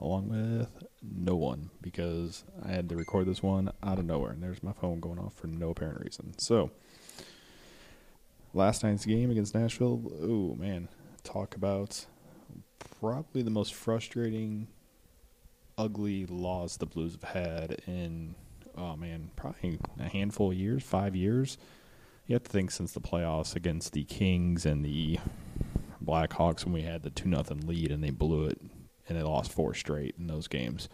Along with no one because I had to record this one out of nowhere, and there's my phone going off for no apparent reason. So, last night's game against Nashville. Oh man, talk about probably the most frustrating, ugly loss the Blues have had in oh man, probably a handful of years, five years. You have to think since the playoffs against the Kings and the Blackhawks when we had the two nothing lead and they blew it and they lost four straight in those games.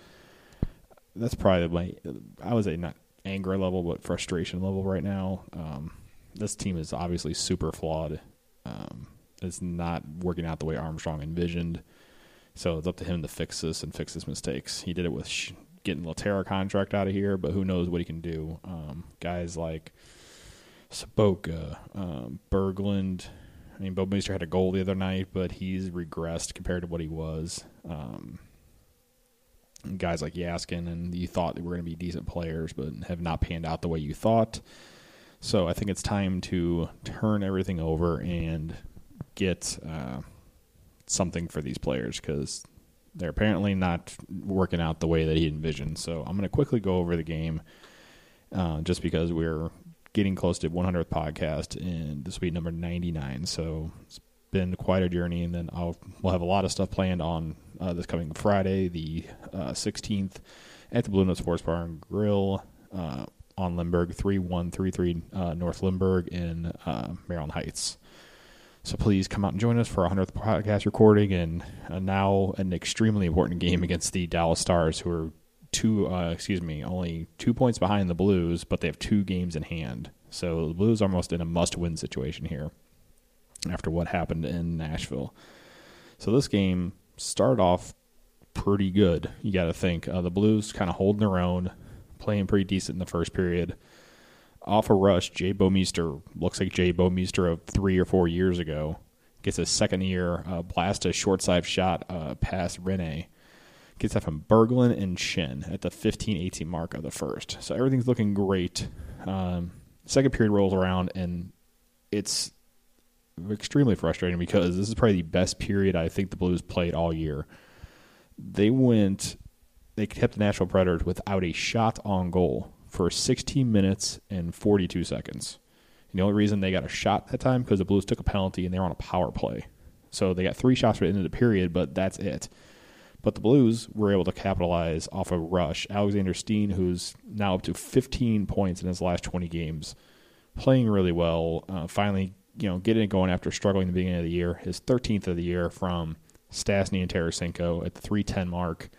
That's probably my I was a not anger level but frustration level right now. Um, this team is obviously super flawed. Um, it's not working out the way Armstrong envisioned. So it's up to him to fix this and fix his mistakes. He did it with sh- getting Lehtera contract out of here, but who knows what he can do. Um, guys like Sobotka, um, Berglund. I mean, Bouwmeester had a goal the other night, but he's regressed compared to what he was. Um, guys like Jaskin, and you thought they were going to be decent players, but have not panned out the way you thought. So I think it's time to turn everything over and get uh, something for these players because they're apparently not working out the way that he envisioned. So I'm going to quickly go over the game uh, just because we're getting close to 100th podcast, and this will be number 99. So it's been quite a journey, and then I'll we'll have a lot of stuff planned on uh, this coming Friday, the uh, 16th, at the Blue Note Sports Bar and Grill uh, on Lindbergh, 3133 uh, North Lindbergh in uh, Maryland Heights. So please come out and join us for our 100th podcast recording, and uh, now an extremely important game against the Dallas Stars, who are two, excuse me, only two points behind the Blues, but they have two games in hand. So the Blues are almost in a must-win situation here after what happened in Nashville. So this game started off pretty good. You got to think uh, the Blues kind of holding their own, playing pretty decent in the first period. Off a rush, Jay Bouwmeester looks like Jay Bouwmeester of three or four years ago. Gets a second year uh, blast a short side shot uh, past Rinne. Gets that from Berglund and Schenn at the 15 18 mark of the first. So everything's looking great. Um, second period rolls around, and it's extremely frustrating because this is probably the best period I think the Blues played all year. They went, they kept the Nashville Predators without a shot on goal for 16 minutes and 42 seconds. And the only reason they got a shot that time because the Blues took a penalty and they were on a power play. So they got three shots for the end of the period, but that's it. But the Blues were able to capitalize off a rush. Alexander Steen, who's now up to 15 points in his last 20 games, playing really well. Uh, finally, you know, getting it going after struggling the beginning of the year. His 13th of the year from Stastny and Tarasenko at the 310 mark.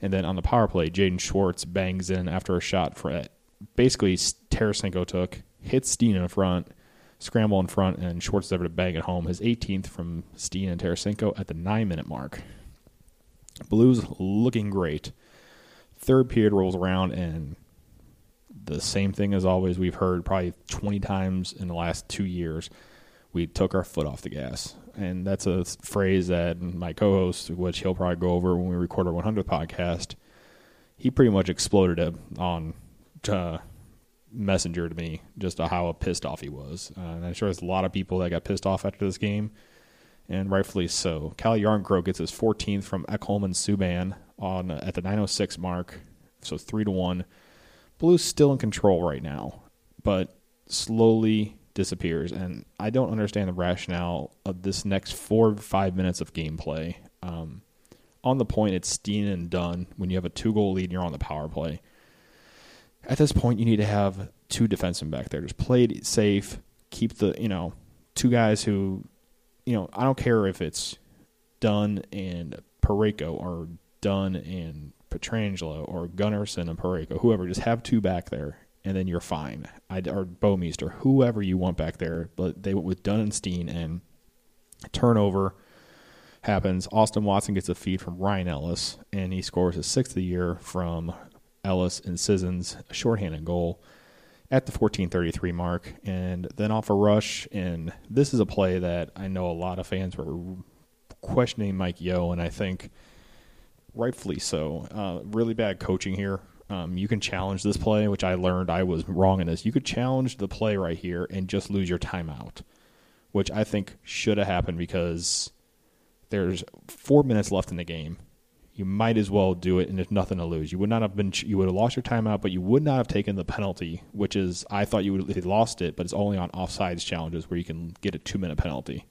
And then on the power play, Jaden Schwartz bangs in after a shot for it. Basically, Tarasenko took, hits Steen in front, scramble in front, and Schwartz is able to bang it home. His 18th from Steen and Tarasenko at the nine minute mark. Blues looking great. Third period rolls around, and the same thing as always we've heard probably 20 times in the last two years. We took our foot off the gas. And that's a phrase that my co host, which he'll probably go over when we record our 100th podcast, he pretty much exploded it on uh, Messenger to me, just how pissed off he was. Uh, and I'm sure there's a lot of people that got pissed off after this game and rightfully so. Calle Jarnkrok gets his 14th from Ekholm and Subban on at the 906 mark, so three to one. Blues still in control right now, but slowly disappears, and I don't understand the rationale of this next four or five minutes of gameplay. Um, on the point, it's Steen and Dunn when you have a two goal lead and you're on the power play. At this point, you need to have two defensemen back there. Just play it safe. Keep the you know two guys who you know, I don't care if it's Dunn and Parayko or Dunn and Pietrangelo or Gunnarsson and Parayko, whoever. Just have two back there, and then you're fine. I, or Bouwmeester, whoever you want back there. But they went with Dunn and Steen and turnover. happens. Austin Watson gets a feed from Ryan Ellis, and he scores his sixth of the year from Ellis and Sissons, a shorthanded goal at the 14:33 mark, and then off a rush. And this is a play that I know a lot of fans were questioning Mike Yeo, and I think rightfully so. Uh, really bad coaching here. Um, you can challenge this play, which I learned I was wrong in this. You could challenge the play right here and just lose your timeout, which I think should have happened because there's four minutes left in the game. You might as well do it, and there's nothing to lose. You would not have been, you would have lost your timeout, but you would not have taken the penalty, which is I thought you would have lost it, but it's only on offsides challenges where you can get a two minute penalty.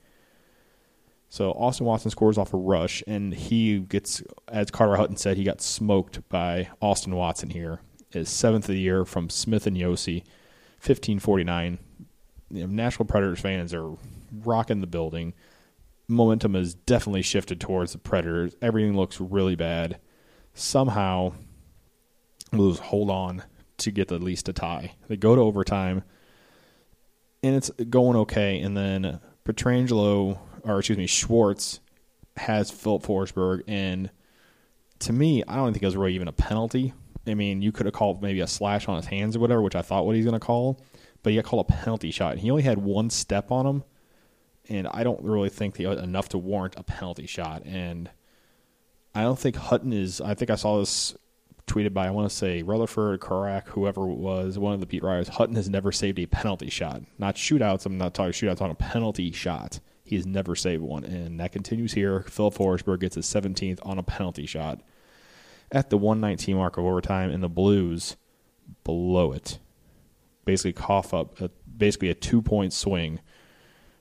So Austin Watson scores off a rush, and he gets, as Carter Hutton said, he got smoked by Austin Watson here. His seventh of the year from Smith and Josi, fifteen forty nine. You know, Nashville Predators fans are rocking the building momentum has definitely shifted towards the Predators. Everything looks really bad. Somehow, Blues hold on to get at least a tie. They go to overtime, and it's going okay. And then Pietrangelo, or excuse me, Schwartz has Filip Forsberg, and to me, I don't think it was really even a penalty. I mean, you could have called maybe a slash on his hands or whatever, which I thought what he's going to call, but he got called a penalty shot. He only had one step on him and I don't really think they enough to warrant a penalty shot. And I don't think Hutton is. I think I saw this tweeted by I want to say Rutherford, Korac, whoever it was, one of the beat writers. Hutton has never saved a penalty shot, not shootouts. I'm not talking shootouts on a penalty shot. He has never saved one, and that continues here. Phil Forsberg gets his 17th on a penalty shot at the 119 mark of overtime, and the Blues blow it. Basically, cough up a, basically a two point swing.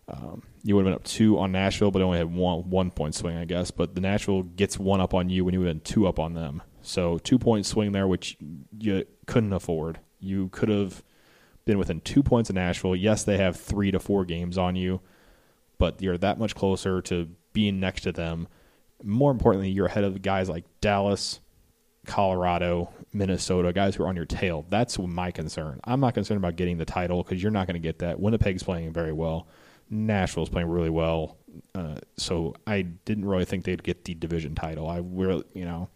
Um, you would have been up two on Nashville, but only had one one point swing, I guess. But the Nashville gets one up on you when you would have been two up on them. So two point swing there, which you couldn't afford. You could have been within two points of Nashville. Yes, they have three to four games on you, but you're that much closer to being next to them. More importantly, you're ahead of guys like Dallas, Colorado, Minnesota, guys who are on your tail. That's my concern. I'm not concerned about getting the title because you're not going to get that. Winnipeg's playing very well. Nashville's playing really well. Uh, so I didn't really think they'd get the division title. I really, you know,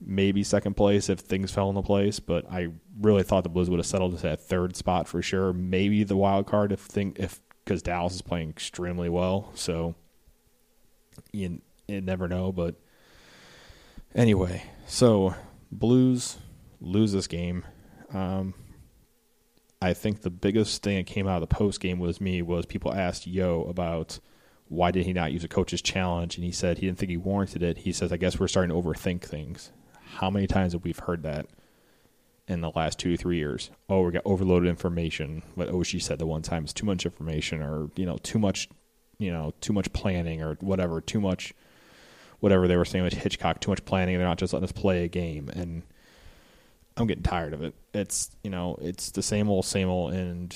maybe second place if things fell into place, but I really thought the Blues would have settled to that third spot for sure. Maybe the wild card if thing if because Dallas is playing extremely well. So you, you never know, but anyway, so Blues lose this game. Um, I think the biggest thing that came out of the post game was me was people asked Yeo about why did he not use a coach's challenge, and he said he didn't think he warranted it. He says, I guess we're starting to overthink things. How many times have we heard that in the last two three years? Oh, we got overloaded information. What Oshie oh, said the one time is too much information, or you know, too much, you know, too much planning, or whatever, too much, whatever they were saying with Hitchcock, too much planning. They're not just letting us play a game, and I'm getting tired of it. It's you know it's the same old same old and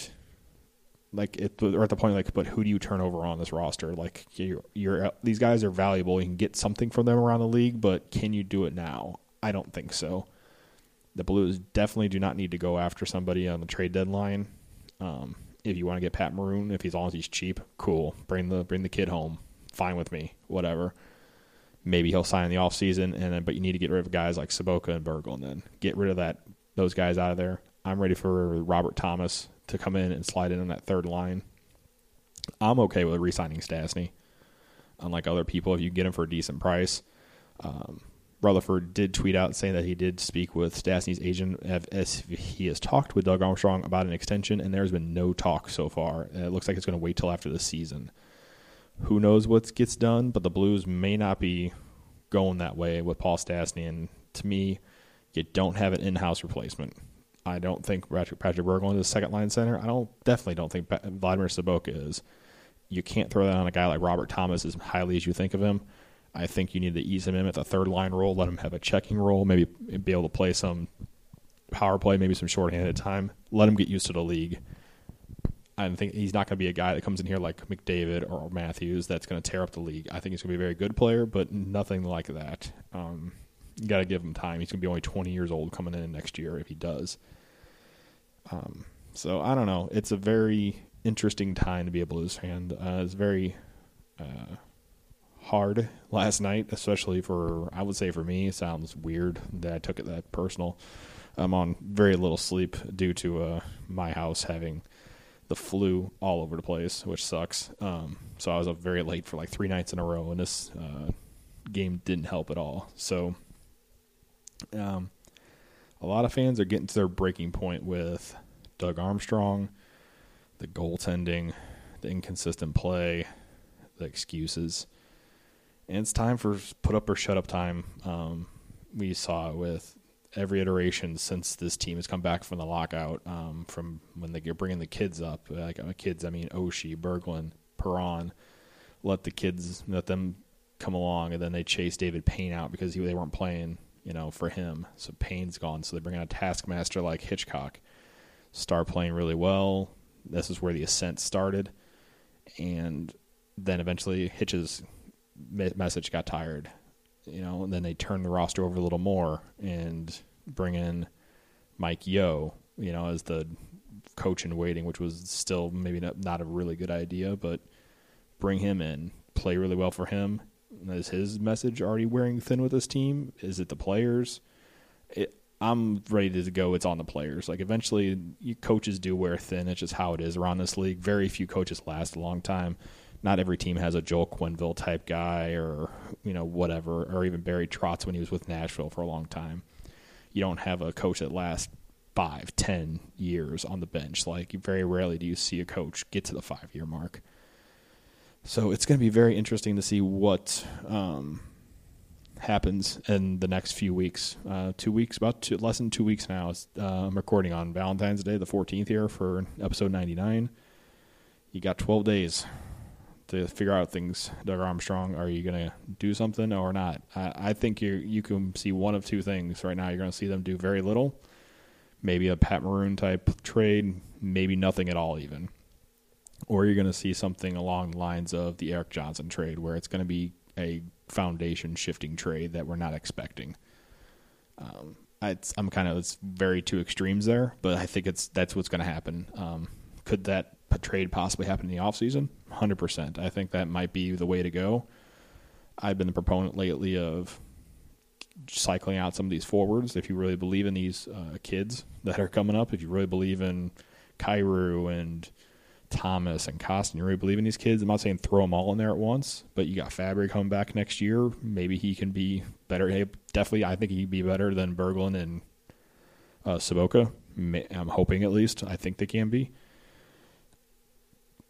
like it we're at the point like but who do you turn over on this roster like you're, you're these guys are valuable you can get something from them around the league but can you do it now I don't think so the Blues definitely do not need to go after somebody on the trade deadline um, if you want to get Pat Maroon if he's long as he's cheap cool bring the bring the kid home fine with me whatever maybe he'll sign in the offseason and then but you need to get rid of guys like Sobotka and Berglund then get rid of that those guys out of there. I'm ready for Robert Thomas to come in and slide in on that third line. I'm okay with re-signing. Unlike other people, if you get him for a decent price, um, Rutherford did tweet out saying that he did speak with Stastny's agent as he has talked with Doug Armstrong about an extension, and there's been no talk so far. It looks like it's going to wait till after the season. Who knows what gets done, but the Blues may not be going that way with Paul Stastny. And to me, you don't have an in-house replacement. I don't think Patrick, Patrick Berglund is a second line center. I don't definitely don't think Vladimir Sobotka is. You can't throw that on a guy like Robert Thomas as highly as you think of him. I think you need to ease him in at the third line role, let him have a checking role, maybe be able to play some power play, maybe some shorthanded time. Let him get used to the league. I think he's not going to be a guy that comes in here like McDavid or Matthews that's going to tear up the league. I think he's going to be a very good player, but nothing like that. Um, you got to give him time. He's going to be only 20 years old coming in next year if he does. Um, so I don't know. It's a very interesting time to be a Blues fan. Uh, it's very uh, hard last night, especially for I would say for me. It sounds weird that I took it that personal. I'm on very little sleep due to uh, my house having the flu all over the place, which sucks. Um, so I was up very late for like three nights in a row, and this uh, game didn't help at all. So, um, a lot of fans are getting to their breaking point with Doug Armstrong, the goaltending, the inconsistent play, the excuses, and it's time for put up or shut up time. Um, we saw it with every iteration since this team has come back from the lockout. Um, from when they are bringing the kids up, like uh, kids, I mean Oshie, Berglund, Perron, let the kids let them come along, and then they chase Davis Payne out because he, they weren't playing, you know, for him. So Payne's gone, so they bring out a taskmaster like Hitchcock, start playing really well. This is where the ascent started, and then eventually Hitch's message got tired you know, and then they turn the roster over a little more and bring in Mike Yeo, you know, as the coach in waiting, which was still maybe not, not a really good idea, but bring him in, play really well for him. Is his message already wearing thin with this team? Is it the players? It, I'm ready to go. It's on the players. Like eventually, coaches do wear thin. It's just how it is around this league. Very few coaches last a long time not every team has a Joel Quenneville type guy or you know whatever, or even Barry Trotz when he was with Nashville for a long time. You don't have a coach that lasts five, ten years on the bench. Like very rarely do you see a coach get to the five year mark. So it's going to be very interesting to see what um, happens in the next few weeks. Uh, two weeks, about two, less than two weeks now. Uh, I'm recording on Valentine's Day, the 14th here for episode 99. You got 12 days to figure out things, Doug Armstrong. Are you going to do something or not? I, I think you you can see one of two things right now. You're going to see them do very little, maybe a Pat Maroon type trade, maybe nothing at all even, or you're going to see something along the lines of the Erik Johnson trade, where it's going to be a foundation shifting trade that we're not expecting. Um, I'm kind of it's very two extremes there, but I think it's that's what's going to happen. Um, could that trade possibly happen in the offseason? 100%. I think that might be the way to go. I've been the proponent lately of cycling out some of these forwards. If you really believe in these uh, kids that are coming up, if you really believe in Kyrou and Thomas and Kostin, you really believe in these kids. I'm not saying throw them all in there at once, but you got Fabbri coming back next year. Maybe he can be better. Hey, definitely, I think he'd be better than Berglund and uh, Sobotka. I'm hoping at least. I think they can be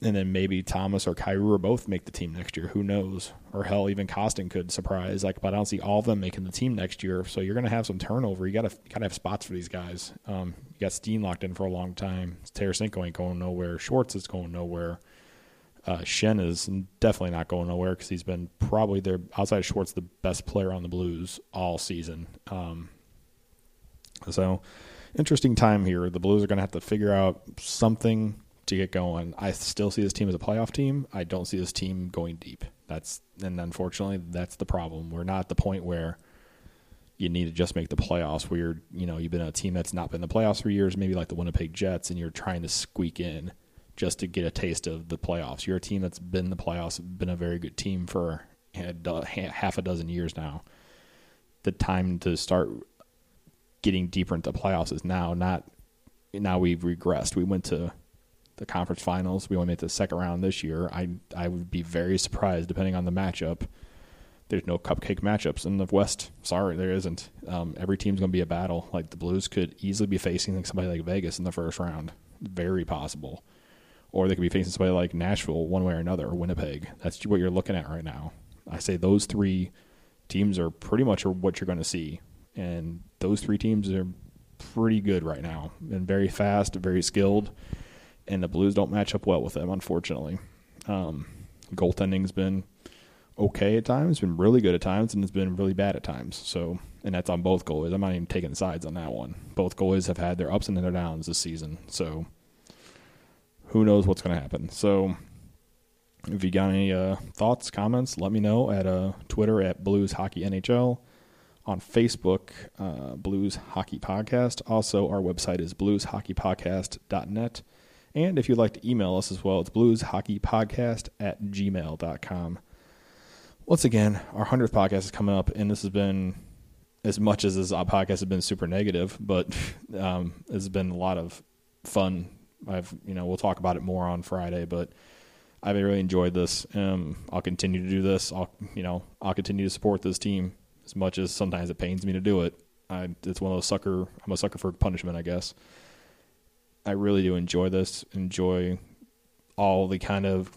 and then maybe Thomas or Kyrou or both make the team next year. Who knows? Or hell, even Kostin could surprise. Like, but I don't see all of them making the team next year. So you're going to have some turnover. You got to kind of have spots for these guys. Um, you got Steen locked in for a long time. Tarasenko ain't going nowhere. Schwartz is going nowhere. Uh, Schenn is definitely not going nowhere because he's been probably their outside of Schwartz the best player on the Blues all season. Um, so interesting time here. The Blues are going to have to figure out something to get going. I still see this team as a playoff team. I don't see this team going deep. That's and unfortunately that's the problem. We're not at the point where you need to just make the playoffs where you're you know, you've been a team that's not been in the playoffs for years, maybe like the Winnipeg Jets, and you're trying to squeak in just to get a taste of the playoffs. You're a team that's been in the playoffs, been a very good team for half a dozen years now. The time to start getting deeper into playoffs is now. Not now we've regressed. We went to the conference finals. We only made the second round this year. I I would be very surprised, depending on the matchup. There's no cupcake matchups in the West. Sorry, there isn't. Um, every team's going to be a battle. Like the Blues could easily be facing like somebody like Vegas in the first round. Very possible. Or they could be facing somebody like Nashville, one way or another, or Winnipeg. That's what you're looking at right now. I say those three teams are pretty much what you're going to see, and those three teams are pretty good right now and very fast, very skilled and the Blues don't match up well with them, unfortunately. Um, goaltending's been okay at times, been really good at times, and it's been really bad at times. So, and that's on both goalies. I'm not even taking sides on that one. Both goalies have had their ups and their downs this season. So, who knows what's going to happen? So, if you got any uh, thoughts, comments, let me know at uh, Twitter at Blues Hockey NHL. On Facebook, uh, Blues Hockey Podcast. Also, our website is blueshockeypodcast.net. And if you'd like to email us as well, it's blueshockeypodcast at gmail.com. once again, our 100th podcast is coming up, and this has been, as much as this podcast has been super negative, but um, it's been a lot of fun. I've, you know, we'll talk about it more on Friday, but I've really enjoyed this. Um, I'll continue to do this. I'll, you know, I'll continue to support this team as much as sometimes it pains me to do it. I, it's one of those sucker. I'm a sucker for punishment, I guess. I really do enjoy this. Enjoy all the kind of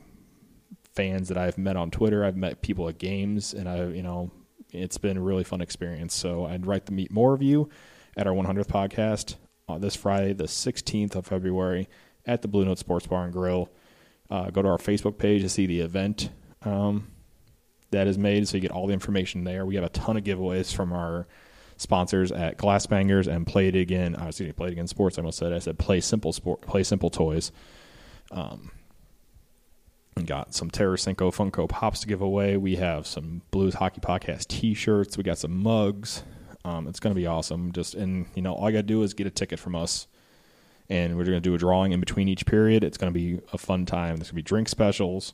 fans that I've met on Twitter. I've met people at games, and I, you know, it's been a really fun experience. So I'd like to meet more of you at our 100th podcast on this Friday, the 16th of February, at the Blue Note Sports Bar and Grill. Uh, go to our Facebook page to see the event um, that is made, so you get all the information there. We have a ton of giveaways from our sponsors at Glass Bangers and Play It Again. Uh, excuse me, Play It Again Sports. I almost said I said Play Simple Sport, Play Simple Toys. Um, got some Tarasenko Funko Pops to give away. We have some Blues Hockey Podcast T-shirts. We got some mugs. Um, it's going to be awesome. Just and you know, all you got to do is get a ticket from us, and we're going to do a drawing in between each period. It's going to be a fun time. There's going to be drink specials.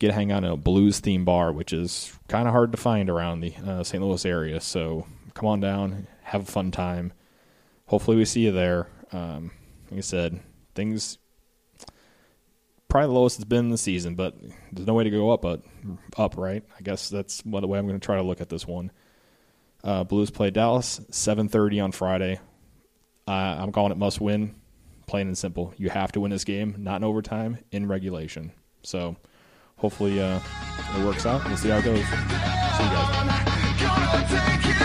Get hang out in a blues theme bar, which is kind of hard to find around the uh, St. Louis area. So come on down, have a fun time. Hopefully, we see you there. Um, like I said, things probably the lowest it's been in the season, but there's no way to go up, but up, right? I guess that's the way I'm going to try to look at this one. Uh, Blues play Dallas 7:30 on Friday. Uh, I'm calling it must win, plain and simple. You have to win this game, not in overtime, in regulation. So hopefully uh, it works out. We'll see how it goes. See you guys.